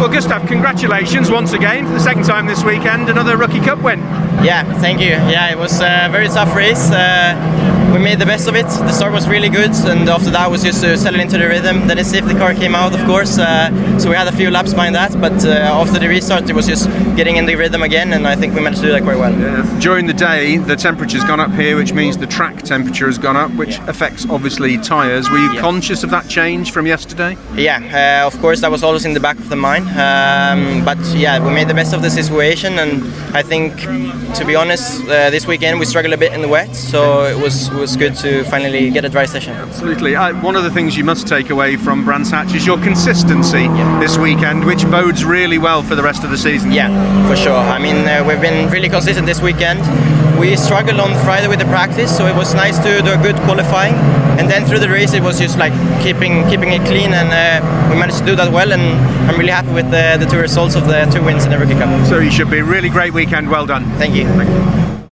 Well, Gustav, congratulations once again for the second time this weekend. Another Rookie Cup win. Yeah, thank you. Yeah, it was a very tough race. Uh, made the best of it. The start was really good, and after that was just to settle into the rhythm. Then it's safe the safety car came out, of course, uh, so we had a few laps behind that. But uh, after the restart, it was just getting in the rhythm again, and I think we managed to do that quite well. Yeah. During the day, the temperature's gone up here, which means the track temperature has gone up, which yeah. affects obviously tyres. Were you yeah. conscious of that change from yesterday? Yeah, uh, of course, that was always in the back of the mind. Um, but yeah, we made the best of the situation, and I think, to be honest, uh, this weekend we struggled a bit in the wet, so it was was good to finally get a dry session. Absolutely. Uh, one of the things you must take away from Brands Hatch is your consistency yeah. this weekend, which bodes really well for the rest of the season. Yeah, for sure. I mean, uh, we've been really consistent this weekend. We struggled on Friday with the practice, so it was nice to do a good qualifying. And then through the race, it was just like keeping keeping it clean, and uh, we managed to do that well. And I'm really happy with the, the two results of the two wins in the Rookie Cup. So you should be a really great weekend. Well done. Thank you. Thank you.